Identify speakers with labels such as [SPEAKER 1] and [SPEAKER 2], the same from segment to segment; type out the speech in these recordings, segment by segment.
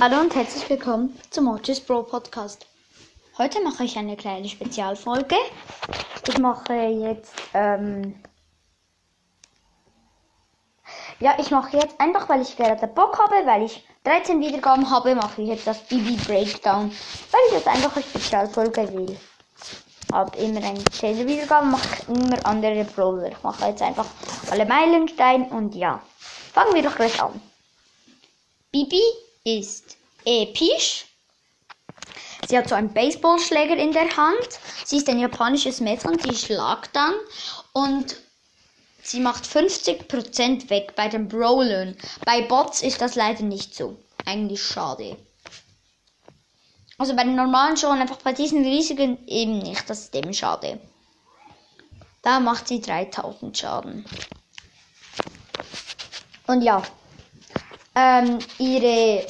[SPEAKER 1] Hallo und herzlich willkommen zum Mortis Pro Podcast. Heute mache ich eine kleine Spezialfolge. Ich mache jetzt, ähm, ja, ich mache jetzt einfach, weil ich gerade Bock habe, weil ich 13 Wiedergaben habe, mache ich jetzt das BB Breakdown, weil ich jetzt einfach eine Spezialfolge will. Hab immer eine 10 Wiedergaben, mache immer andere Brawler. Ich mache jetzt einfach alle Meilensteine und ja. Fangen wir doch gleich an. Bibi ist episch. Sie hat so einen Baseballschläger in der Hand. Sie ist ein japanisches Mädchen, sie schlagt dann und sie macht 50% weg bei den Brawlern. Bei Bots ist das leider nicht so. Eigentlich schade. Also bei den normalen schon, einfach bei diesen riesigen eben nicht. Das ist eben schade. Da macht sie 3000 Schaden. Und ja, ähm, ihre,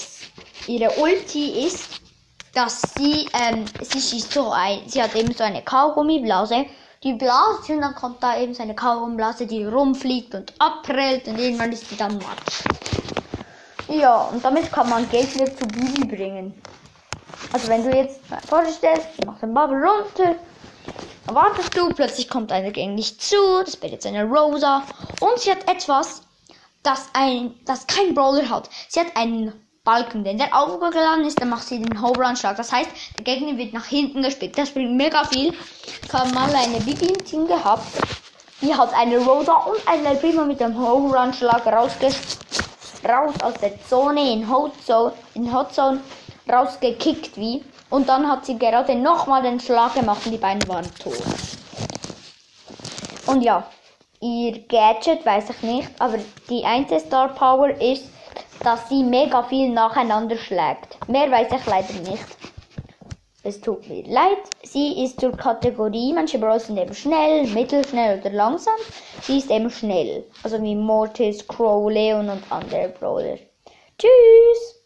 [SPEAKER 1] ihre Ulti ist, dass sie, ähm, sie schießt so ein, sie hat eben so eine Kaugummiblase, die blast und dann kommt da eben so eine Kaugummiblase, die rumfliegt und abprellt und irgendwann ist die dann matsch. Ja, und damit kann man Gegner zu Bibi bringen. Also wenn du jetzt vorstellst, du machst den Bubble runter, dann wartest du, plötzlich kommt einer gegen dich zu, das wird jetzt eine Rosa und sie hat etwas, das, ein, das kein Brawler hat. Sie hat einen Balken, wenn der aufgeladen ist, dann macht sie den Home-Run-Schlag. Das heißt, der Gegner wird nach hinten gespielt. Das bringt mega viel. Ich habe mal eine Bibi im Team gehabt. Die hat eine Rosa und eine Prima mit dem Home-Run-Schlag rausges raus aus der Zone in Hot Zone, in Hot Zone rausgekickt wie. Und dann hat sie gerade nochmal den Schlag gemacht und die beiden waren tot. Und ja, ihr Gadget weiß ich nicht, aber die einzige Star Power ist, dass sie mega viel nacheinander schlägt. Mehr weiß ich leider nicht. Es tut mir leid. Sie ist zur Kategorie, manche Brawler sind eben schnell, mittelschnell oder langsam. Sie ist eben schnell. Also wie Mortis, Crow, Leon und andere Brawler. Tschüss!